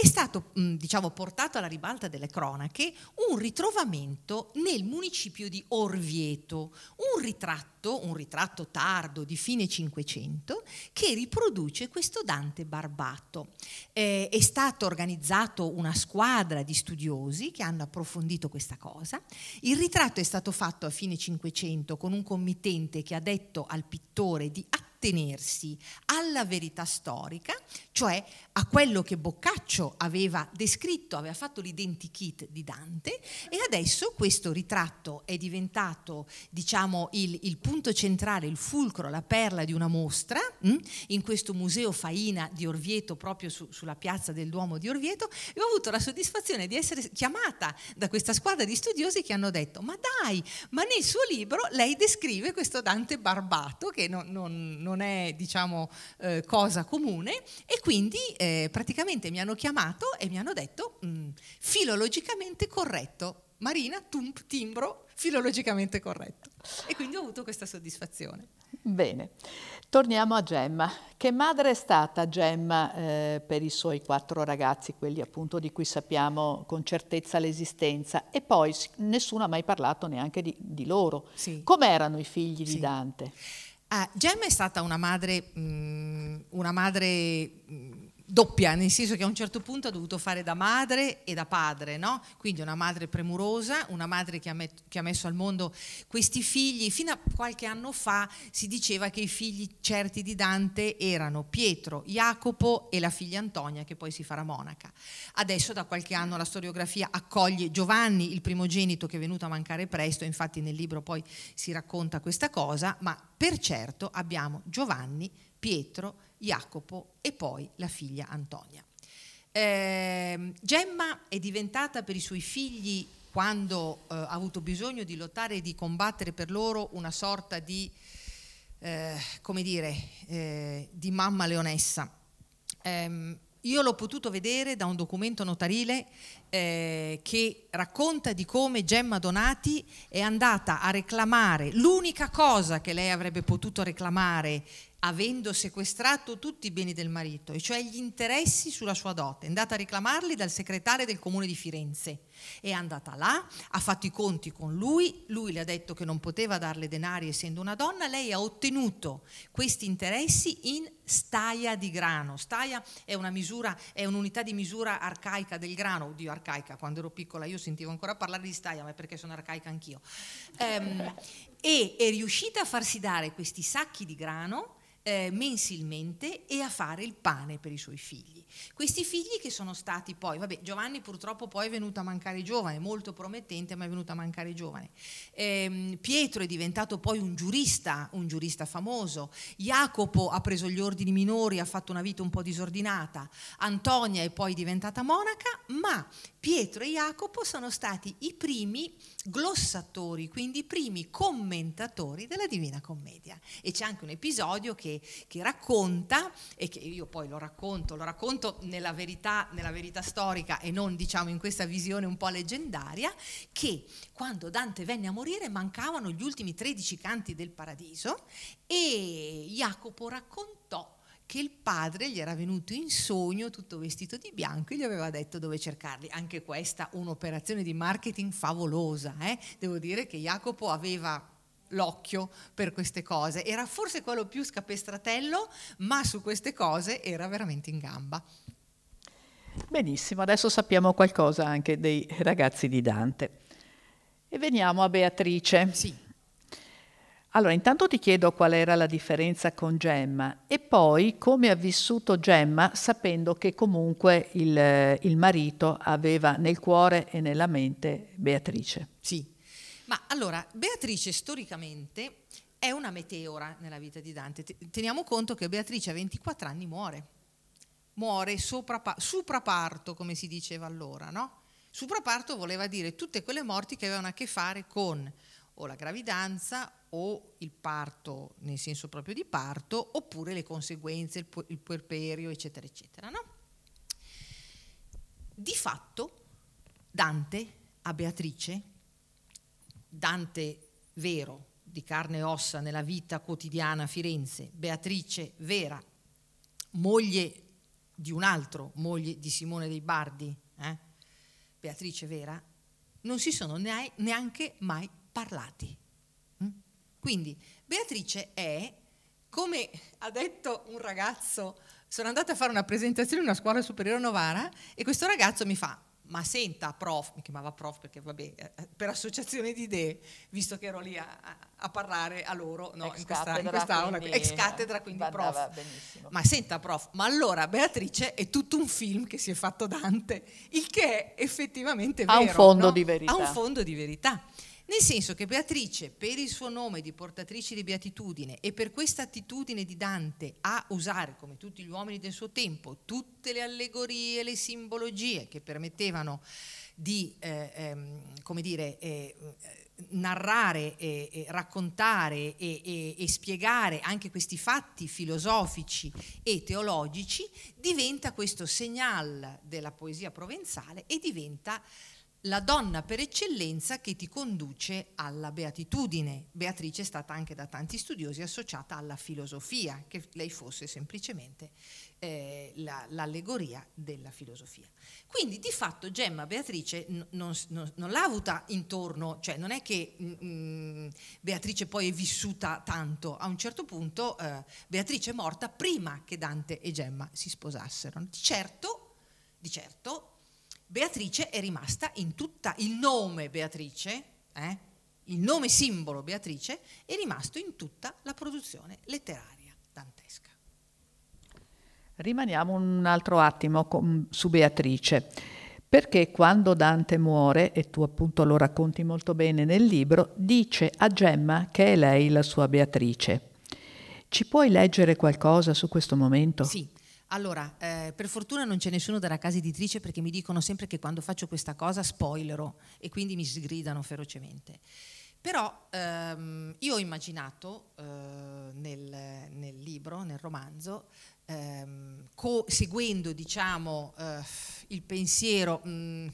è stato diciamo, portato alla ribalta delle cronache un ritrovamento nel municipio di Orvieto, un ritratto, un ritratto tardo di fine Cinquecento che riproduce questo Dante barbato. Eh, è stata organizzata una squadra di studiosi che hanno approfondito questa cosa. Il ritratto è stato fatto a fine Cinquecento con un committente che ha detto al pittore di attivare attenersi alla verità storica, cioè a quello che Boccaccio aveva descritto, aveva fatto l'identikit di Dante e adesso questo ritratto è diventato diciamo il, il punto centrale, il fulcro, la perla di una mostra mm, in questo museo Faina di Orvieto proprio su, sulla piazza del Duomo di Orvieto e ho avuto la soddisfazione di essere chiamata da questa squadra di studiosi che hanno detto ma dai, ma nel suo libro lei descrive questo Dante barbato che non, non non è diciamo, eh, cosa comune e quindi eh, praticamente mi hanno chiamato e mi hanno detto mh, mm, filologicamente corretto. Marina, tump, timbro, filologicamente corretto. E quindi ho avuto questa soddisfazione. Bene, torniamo a Gemma. Che madre è stata Gemma eh, per i suoi quattro ragazzi, quelli appunto di cui sappiamo con certezza l'esistenza? E poi nessuno ha mai parlato neanche di, di loro. Sì. Com'erano i figli sì. di Dante? Uh, Gemma è stata una madre, mh, mm, una madre mh, mm, doppia, nel senso che a un certo punto ha dovuto fare da madre e da padre, no? quindi una madre premurosa, una madre che ha, met- che ha, messo al mondo questi figli. Fino a qualche anno fa si diceva che i figli certi di Dante erano Pietro, Jacopo e la figlia Antonia, che poi si farà monaca. Adesso da qualche anno la storiografia accoglie Giovanni, il primogenito che è venuto a mancare presto, infatti nel libro poi si racconta questa cosa, ma per certo abbiamo Giovanni, Pietro, Jacopo e poi la figlia Antonia. Eh, Gemma è diventata per i suoi figli, quando eh, ha avuto bisogno di lottare e di combattere per loro, una sorta di, eh, come dire, eh, di mamma leonessa. Ehm, io l'ho potuto vedere da un documento notarile eh, che racconta di come Gemma Donati è andata a reclamare l'unica cosa che lei avrebbe potuto reclamare avendo sequestrato tutti i beni del marito, e cioè gli interessi sulla sua dote, è andata a reclamarli dal segretario del comune di Firenze. È andata là, ha fatto i conti con lui, lui le ha detto che non poteva darle denari essendo una donna, lei ha ottenuto questi interessi in staia di grano. Staia è misura, è un'unità di misura arcaica del grano, oddio arcaica, quando ero piccola io sentivo ancora parlare di staia, ma è perché sono arcaica anch'io. Um, e è riuscita a farsi dare questi sacchi di grano eh, mensilmente e a fare il pane per i suoi figli. Questi figli che sono stati poi, vabbè, Giovanni purtroppo poi è venuto a mancare giovane, molto promettente, ma è venuto a mancare giovane. Eh, Pietro è diventato poi un giurista, un giurista famoso. Jacopo ha preso gli ordini minori, ha fatto una vita un po' disordinata. Antonia è poi diventata monaca, ma Pietro e Jacopo sono stati i primi glossatori, quindi i primi commentatori della Divina Commedia. E c'è anche un episodio che, che racconta, e che io poi lo racconto, lo racconto nella verità, nella verità storica e non diciamo in questa visione un po' leggendaria, che quando Dante venne a morire mancavano gli ultimi 13 canti del paradiso e Jacopo raccontò che il padre gli era venuto in sogno tutto vestito di bianco e gli aveva detto dove cercarli. Anche questa un'operazione di marketing favolosa. Eh? Devo dire che Jacopo aveva l'occhio per queste cose. Era forse quello più scapestratello, ma su queste cose era veramente in gamba. Benissimo, adesso sappiamo qualcosa anche dei ragazzi di Dante. E veniamo a Beatrice. Sì. Allora, intanto ti chiedo qual era la differenza con Gemma e poi come ha vissuto Gemma sapendo che comunque il, il marito aveva nel cuore e nella mente Beatrice. Sì, ma allora Beatrice storicamente è una meteora nella vita di Dante. Teniamo conto che Beatrice a 24 anni muore, muore supraparto come si diceva allora, no? Supraparto voleva dire tutte quelle morti che avevano a che fare con o la gravidanza o il parto nel senso proprio di parto oppure le conseguenze, il puerperio eccetera eccetera. No? Di fatto Dante a Beatrice, Dante vero di carne e ossa nella vita quotidiana a Firenze, Beatrice vera, moglie di un altro, moglie di Simone dei Bardi, eh? Beatrice vera, non si sono neanche mai parlati. Mm? Quindi Beatrice è, come ha detto un ragazzo, sono andata a fare una presentazione in una scuola superiore a Novara e questo ragazzo mi fa, ma senta prof, mi chiamava prof perché vabbè, eh, per associazione di idee, visto che ero lì a, a parlare a loro, no, ex in, questa, cattedra, in quest'aula, quindi, ex cattedra, quindi prof. Benissimo. Ma senta prof, ma allora Beatrice è tutto un film che si è fatto Dante, il che è effettivamente vero. Ha un fondo no? di verità. Ha un fondo di verità. Nel senso che Beatrice, per il suo nome di portatrice di beatitudine e per questa attitudine di Dante a usare, come tutti gli uomini del suo tempo, tutte le allegorie, le simbologie che permettevano di, eh, ehm, come dire, eh, narrare, e, raccontare e, e, spiegare anche questi fatti filosofici e teologici, diventa questo segnal della poesia provenzale e diventa la donna per eccellenza che ti conduce alla beatitudine. Beatrice è stata anche da tanti studiosi associata alla filosofia, che lei fosse semplicemente eh, la, l'allegoria della filosofia. Quindi di fatto Gemma Beatrice n- non, non, non, l'ha avuta intorno, cioè non è che mh, mm, mm, Beatrice poi è vissuta tanto, a un certo punto eh, Beatrice è morta prima che Dante e Gemma si sposassero. Certo, di certo Beatrice è rimasta in tutta il nome Beatrice, eh, il nome simbolo Beatrice è rimasto in tutta la produzione letteraria dantesca. Rimaniamo un altro attimo con, su Beatrice, perché quando Dante muore, e tu appunto lo racconti molto bene nel libro, dice a Gemma che è lei la sua Beatrice. Ci puoi leggere qualcosa su questo momento? Sì, allora, eh, per fortuna non c'è nessuno della casa editrice perché mi dicono sempre che quando faccio questa cosa spoilerò e quindi mi sgridano ferocemente. Però ehm, io ho immaginato, eh, nel, nel libro, nel romanzo, ehm, co- seguendo diciamo, eh, il pensiero mh,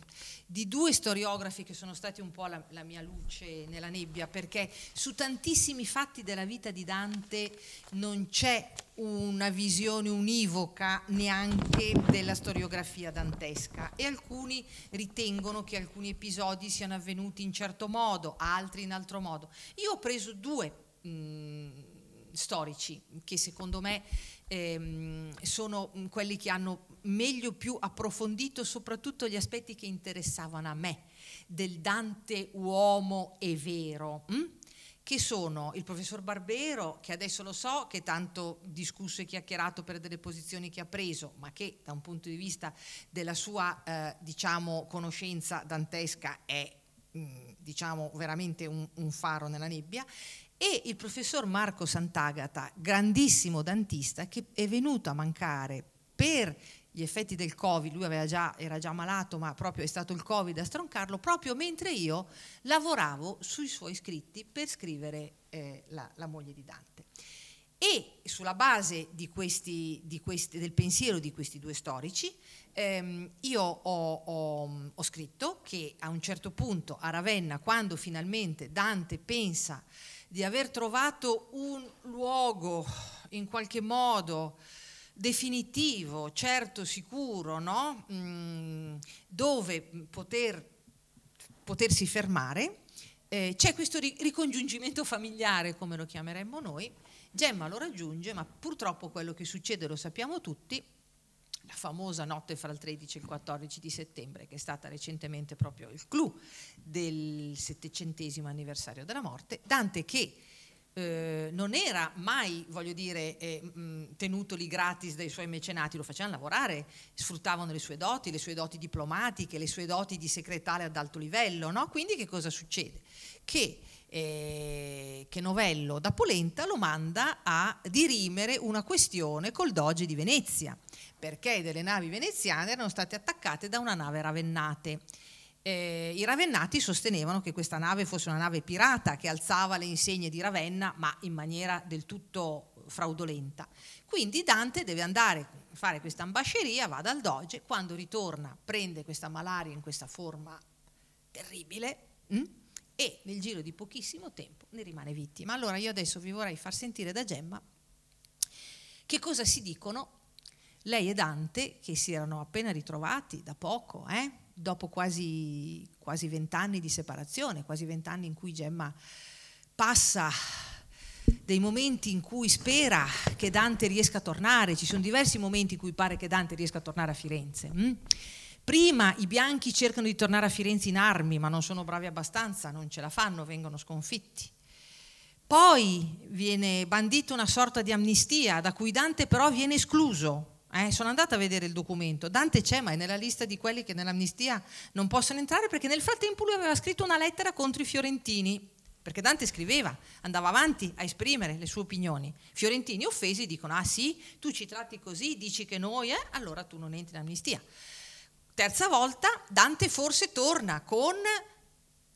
di due storiografi che sono stati un po' la, la, mia luce nella nebbia, perché su tantissimi fatti della vita di Dante non c'è una visione univoca neanche della storiografia dantesca e alcuni ritengono che alcuni episodi siano avvenuti in certo modo, altri in altro modo. Io ho preso due mh, storici che secondo me ehm, sono quelli che hanno meglio più approfondito soprattutto gli aspetti che interessavano a me del Dante uomo e vero. Hm? che sono il professor Barbero, che adesso lo so, che tanto discusso e chiacchierato per delle posizioni che ha preso, ma che da un punto di vista della sua eh, diciamo, conoscenza dantesca è mh, diciamo, veramente un, un faro nella nebbia, e il professor Marco Sant'Agata, grandissimo dantista, che è venuto a mancare per gli effetti del Covid, lui già, era già malato, ma proprio è stato il Covid a stroncarlo, proprio mentre io lavoravo sui suoi scritti per scrivere eh, la, la, moglie di Dante. E sulla base di questi, di questi, del pensiero di questi due storici, ehm, io ho, ho, ho scritto che a un certo punto a Ravenna, quando finalmente Dante pensa di aver trovato un luogo in qualche modo definitivo, certo, sicuro, no? mm, dove poter, potersi fermare, eh, c'è questo ricongiungimento familiare, come lo chiameremmo noi. Gemma lo raggiunge, ma purtroppo quello che succede lo sappiamo tutti, la famosa notte fra il 13 e il 14 di settembre, che è stata recentemente proprio il clou del settecentesimo anniversario della morte, Dante che eh, non era mai, voglio dire, eh, mh, tenuto lì gratis dai suoi mecenati, lo facevano lavorare, sfruttavano le sue doti, le sue doti diplomatiche, le sue doti di segretario ad alto livello, no? Quindi che cosa succede? Che, eh, che Novello da Polenta lo manda a dirimere una questione col doge di Venezia, perché delle navi veneziane erano state attaccate da una nave ravennate eh, i ravennati sostenevano che questa nave fosse una nave pirata che alzava le insegne di Ravenna ma in maniera del tutto fraudolenta. Quindi Dante deve andare a fare questa ambasceria, va dal doge, quando ritorna prende questa malaria in questa forma terribile mh? E nel giro di pochissimo tempo ne rimane vittima. Allora io adesso vi vorrei far sentire da Gemma che cosa si dicono lei e Dante che si erano appena ritrovati da poco, eh? dopo quasi, quasi vent'anni di separazione, quasi vent'anni in cui Gemma passa dei momenti in cui spera che Dante riesca a tornare, ci sono diversi momenti in cui pare che Dante riesca a tornare a Firenze. Hm? Prima i bianchi cercano di tornare a Firenze in armi, ma non sono bravi abbastanza, non ce la fanno, vengono sconfitti. Poi viene bandita una sorta di amnistia, da cui Dante però viene escluso, eh, sono andata a vedere il documento. Dante c'è, ma è nella lista di quelli che nell'amnistia non possono entrare perché nel frattempo lui aveva scritto una lettera contro i fiorentini. Perché Dante scriveva, andava avanti a esprimere le sue opinioni. Fiorentini offesi dicono: Ah sì, tu ci tratti così, dici che noi, eh, allora tu non entri in amnistia. Terza volta, Dante forse torna con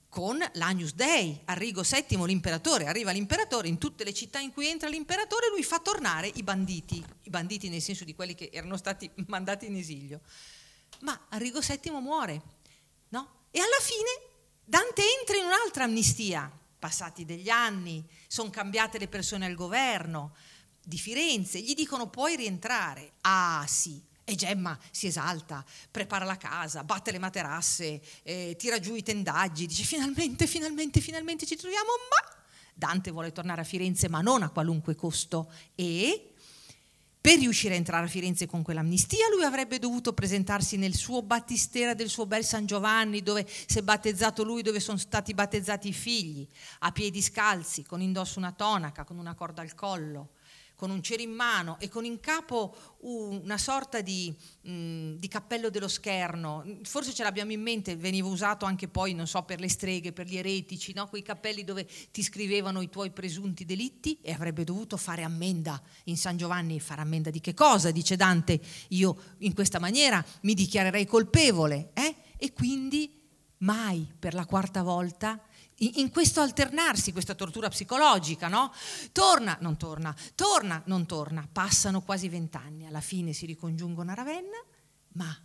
con l'Agnus Dei, Arrigo VII l'imperatore, arriva l'imperatore, in tutte le città in cui entra l'imperatore lui fa tornare i banditi, i banditi nel senso di quelli che erano stati mandati in esilio. Ma Arrigo VII muore, no? E alla fine Dante entra in un'altra amnistia, passati degli anni, sono cambiate le persone al governo di Firenze, gli dicono puoi rientrare. Ah sì, e Gemma si esalta, prepara la casa, batte le materasse, eh, tira giù i tendaggi, dice finalmente, finalmente, finalmente ci troviamo, ma Dante vuole tornare a Firenze ma non a qualunque costo. E per riuscire a entrare a Firenze con quell'amnistia lui avrebbe dovuto presentarsi nel suo battistera del suo bel San Giovanni dove si è battezzato lui, dove sono stati battezzati i figli, a piedi scalzi, con indosso una tonaca, con una corda al collo con un cero in mano e con in capo una sorta di, mh, mm, di, cappello dello scherno, forse ce l'abbiamo in mente, veniva usato anche poi, non so, per le streghe, per gli eretici, no? quei cappelli dove ti scrivevano i tuoi presunti delitti e avrebbe dovuto fare ammenda in San Giovanni, fare ammenda di che cosa? Dice Dante, io in questa maniera mi dichiarerei colpevole eh? e quindi mai per la quarta volta in, questo alternarsi, questa tortura psicologica, no? Torna, non torna, torna, non torna. Passano quasi vent'anni, alla fine si ricongiungono a Ravenna, ma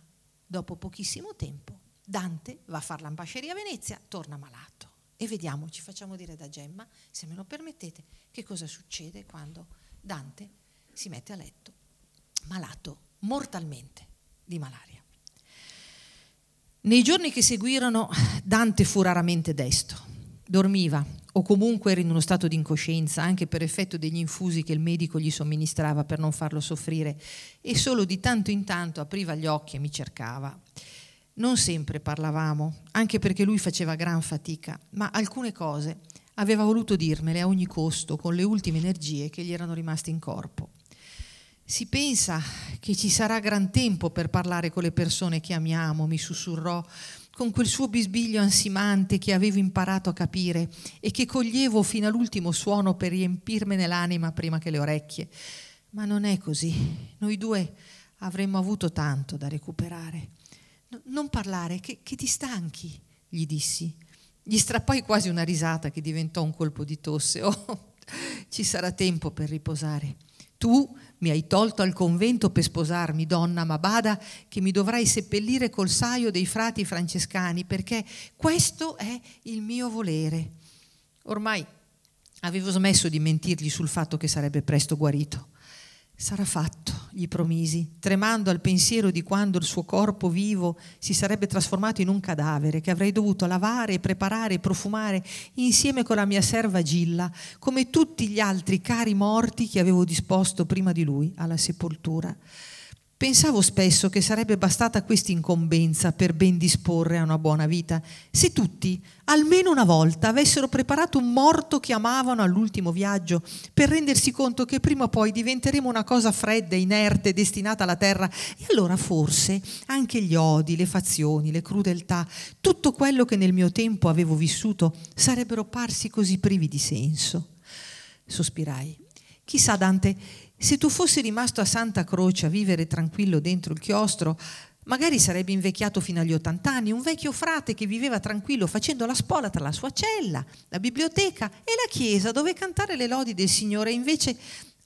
dopo pochissimo tempo Dante va a fare l'ambasceria a Venezia, torna malato. E vediamo, ci facciamo dire da Gemma, se me lo permettete, che cosa succede quando Dante si mette a letto, malato, mortalmente di malaria. Nei giorni che seguirono Dante fu raramente desto dormiva o comunque era in uno stato di incoscienza anche per effetto degli infusi che il medico gli somministrava per non farlo soffrire e solo di tanto in tanto apriva gli occhi e mi cercava. Non sempre parlavamo, anche perché lui faceva gran fatica, ma alcune cose aveva voluto dirmele a ogni costo con le ultime energie che gli erano rimaste in corpo. Si pensa che ci sarà gran tempo per parlare con le persone che amiamo, mi sussurrò con quel suo bisbiglio ansimante che avevo imparato a capire e che coglievo fino all'ultimo suono per riempirmene l'anima prima che le orecchie. Ma non è così. Noi due avremmo avuto tanto da recuperare. No, non parlare, che, che ti stanchi, gli dissi. Gli strappai quasi una risata che diventò un colpo di tosse. Oh, ci sarà tempo per riposare. Tu mi hai tolto al convento per sposarmi, donna, ma bada che mi dovrai seppellire col saio dei frati francescani, perché questo è il mio volere. Ormai avevo smesso di mentirgli sul fatto che sarebbe presto guarito. Sarà fatto, gli promisi, tremando al pensiero di quando il suo corpo vivo si sarebbe trasformato in un cadavere che avrei dovuto lavare, preparare e profumare insieme con la mia serva Gilla, come tutti gli altri cari morti che avevo disposto prima di lui alla sepoltura. Pensavo spesso che sarebbe bastata questa incombenza per ben disporre a una buona vita, se tutti, almeno una volta, avessero preparato un morto che amavano all'ultimo viaggio, per rendersi conto che prima o poi diventeremo una cosa fredda, inerte, destinata alla terra, e allora forse anche gli odi, le fazioni, le crudeltà, tutto quello che nel mio tempo avevo vissuto, sarebbero parsi così privi di senso. Sospirai. Chissà, Dante, se tu fossi rimasto a Santa Croce a vivere tranquillo dentro il chiostro, magari sarebbe invecchiato fino agli 80 anni, un vecchio frate che viveva tranquillo facendo la spola tra la sua cella, la biblioteca e la chiesa dove cantare le lodi del Signore. Invece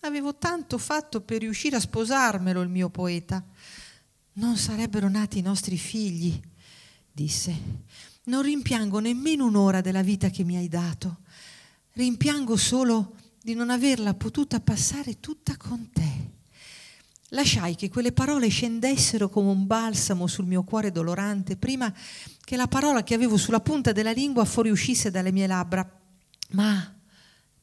avevo tanto fatto per riuscire a sposarmelo il mio poeta. Non sarebbero nati i nostri figli, disse. Non rimpiango nemmeno un'ora della vita che mi hai dato. Rimpiango solo di non averla potuta passare tutta con te. Lasciai che quelle parole scendessero come un balsamo sul mio cuore dolorante prima che la parola che avevo sulla punta della lingua fuoriuscisse dalle mie labbra. Ma,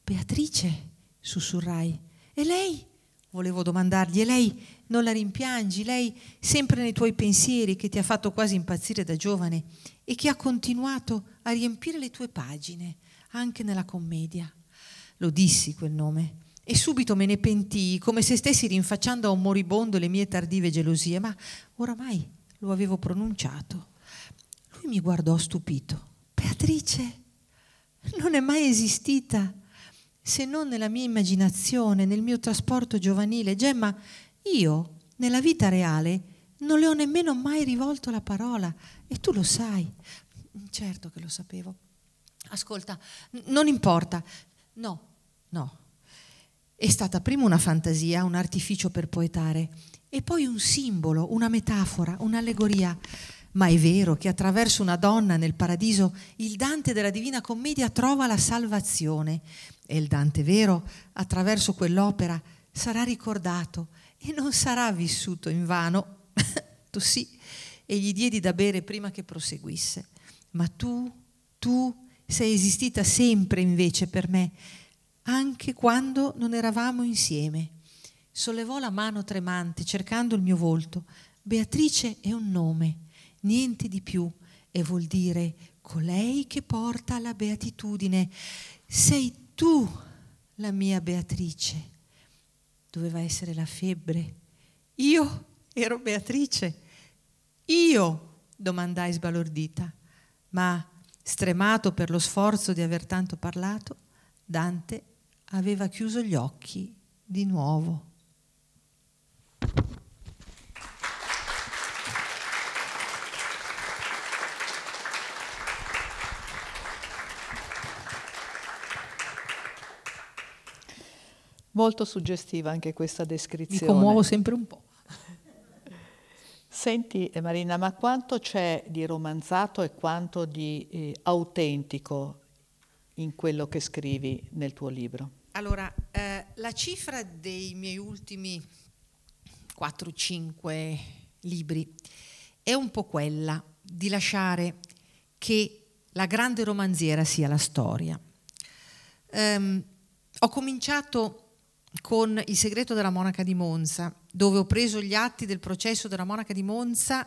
Beatrice, sussurrai, e lei? Volevo domandargli, e lei non la rimpiangi? Lei sempre nei tuoi pensieri che ti ha fatto quasi impazzire da giovane e che ha continuato a riempire le tue pagine, anche nella commedia. Lo dissi quel nome e subito me ne pentii, come se stessi rinfacciando a un moribondo le mie tardive gelosie, ma oramai lo avevo pronunciato. Lui mi guardò stupito. Beatrice, non è mai esistita, se non nella mia immaginazione, nel mio trasporto giovanile. Gemma, io, nella vita reale, non le ho nemmeno mai rivolto la parola e tu lo sai. Certo che lo sapevo. Ascolta, non importa, No, no. È stata prima una fantasia, un artificio per poetare, e poi un simbolo, una metafora, un'allegoria. Ma è vero che attraverso una donna nel paradiso il Dante della Divina Commedia trova la salvazione e il Dante vero attraverso quell'opera sarà ricordato e non sarà vissuto in vano. tu sì, e gli diedi da bere prima che proseguisse. Ma tu, tu sei esistita sempre invece per me, anche quando non eravamo insieme. Sollevò la mano tremante cercando il mio volto. Beatrice è un nome, niente di più, e vuol dire colei che porta alla beatitudine. Sei tu la mia Beatrice. Doveva essere la febbre. Io ero Beatrice. Io? domandai sbalordita. Ma Stremato per lo sforzo di aver tanto parlato, Dante aveva chiuso gli occhi di nuovo. Molto suggestiva anche questa descrizione. Mi commuovo sempre un po'. Senti eh, Marina, ma quanto c'è di romanzato e quanto di eh, autentico in quello che scrivi nel tuo libro? Allora, eh, la cifra dei miei ultimi 4-5 libri è un po' quella di lasciare che la grande romanziera sia la storia. Um, ho cominciato con Il segreto della monaca di Monza, dove ho preso gli atti del processo della monaca di Monza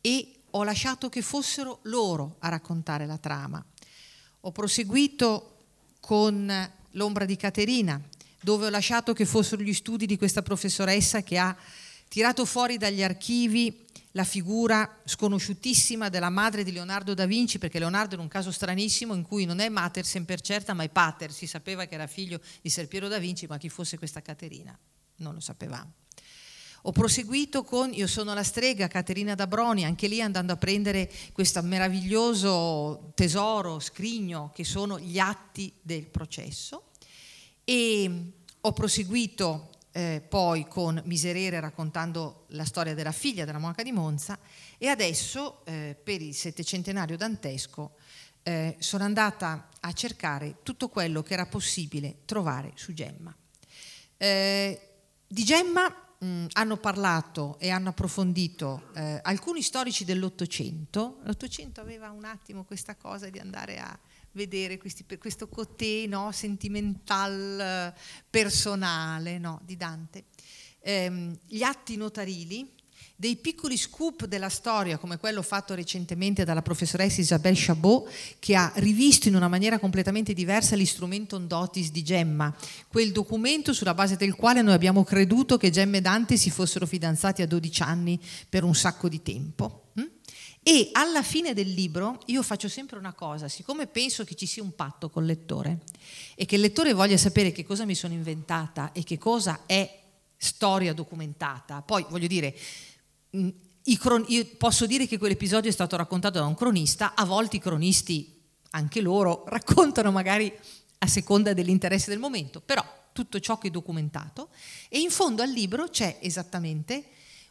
e ho lasciato che fossero loro a raccontare la trama. Ho proseguito con L'ombra di Caterina, dove ho lasciato che fossero gli studi di questa professoressa che ha tirato fuori dagli archivi la figura sconosciutissima della madre di Leonardo da Vinci, perché Leonardo era un caso stranissimo in cui non è mater sempre certa, ma è pater, si sapeva che era figlio di Ser Piero da Vinci, ma chi fosse questa Caterina non lo sapevamo. Ho proseguito con Io sono la strega, Caterina da Broni, anche lì andando a prendere questo meraviglioso tesoro, scrigno, che sono gli atti del processo. E ho proseguito eh, poi con Miserere raccontando la storia della figlia della monaca di Monza e adesso eh, per il settecentenario dantesco eh, sono andata a cercare tutto quello che era possibile trovare su Gemma. Eh, di Gemma mh, hanno parlato e hanno approfondito eh, alcuni storici dell'Ottocento. L'Ottocento aveva un attimo questa cosa di andare a vedere questi, questo cotè no, sentimental, personale no, di Dante. Ehm, gli atti notarili, dei piccoli scoop della storia, come quello fatto recentemente dalla professoressa Isabelle Chabot, che ha rivisto in una maniera completamente diversa l'istrumento Ondotis di Gemma, quel documento sulla base del quale noi abbiamo creduto che Gemma e Dante si fossero fidanzati a 12 anni per un sacco di tempo. E alla fine del libro io faccio sempre una cosa, siccome penso che ci sia un patto col lettore e che il lettore voglia sapere che cosa mi sono inventata e che cosa è storia documentata, poi voglio dire, cron- io posso dire che quell'episodio è stato raccontato da un cronista, a volte i cronisti, anche loro, raccontano magari a seconda dell'interesse del momento, però tutto ciò che è documentato e in fondo al libro c'è esattamente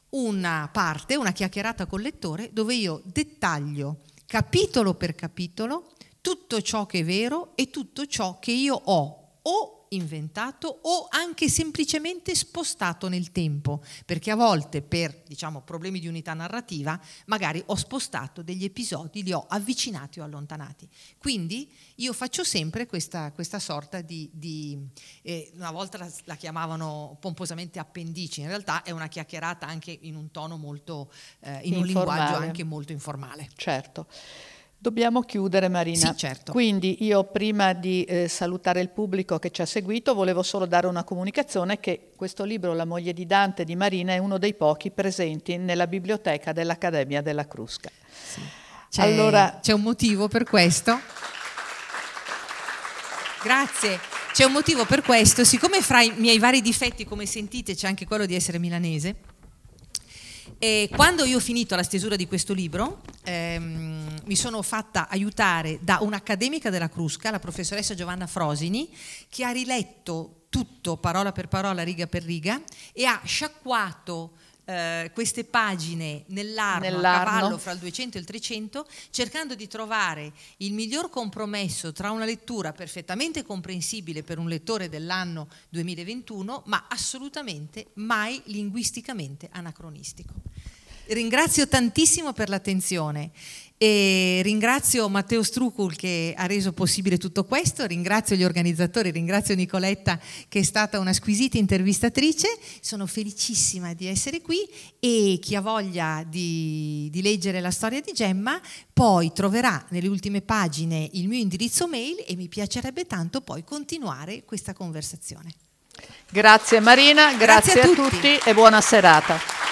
una parte, una chiacchierata col lettore, dove io dettaglio capitolo per capitolo tutto ciò che è vero e tutto ciò che io ho o inventato o anche semplicemente spostato nel tempo, perché a volte per diciamo, problemi di unità narrativa magari ho spostato degli episodi, li ho avvicinati o allontanati. Quindi io faccio sempre questa, questa sorta di, di eh, una volta la, la, chiamavano pomposamente appendici, in realtà è una chiacchierata anche in un tono molto, eh, in informale. un linguaggio anche molto informale. Certo. Dobbiamo chiudere Marina. Sì, certo. Quindi io prima di eh, salutare il pubblico che ci ha seguito volevo solo dare una comunicazione che questo libro La moglie di Dante di Marina è uno dei pochi presenti nella biblioteca dell'Accademia della Crusca. Sì. C'è, allora, c'è un motivo per questo. Grazie. C'è un motivo per questo. Siccome fra i miei vari difetti, come sentite, c'è anche quello di essere milanese, e quando io ho finito la stesura di questo libro, ehm, mi sono fatta aiutare da un'accademica della Crusca, la professoressa Giovanna Frosini, che ha riletto tutto parola per parola, riga per riga, e ha sciacquato eh, queste pagine nell'arno, nell'arno, a cavallo fra il 200 e il 300, cercando di trovare il miglior compromesso tra una lettura perfettamente comprensibile per un lettore dell'anno 2021, ma assolutamente mai linguisticamente anacronistico. Ringrazio tantissimo per l'attenzione e ringrazio Matteo Strucul che ha reso possibile tutto questo, ringrazio gli organizzatori, ringrazio Nicoletta che è stata una squisita intervistatrice, sono felicissima di essere qui e chi ha voglia di, di leggere la storia di Gemma poi troverà nelle ultime pagine il mio indirizzo mail e mi piacerebbe tanto poi continuare questa conversazione. Grazie Marina, grazie, grazie a, a tutti. tutti e buona serata.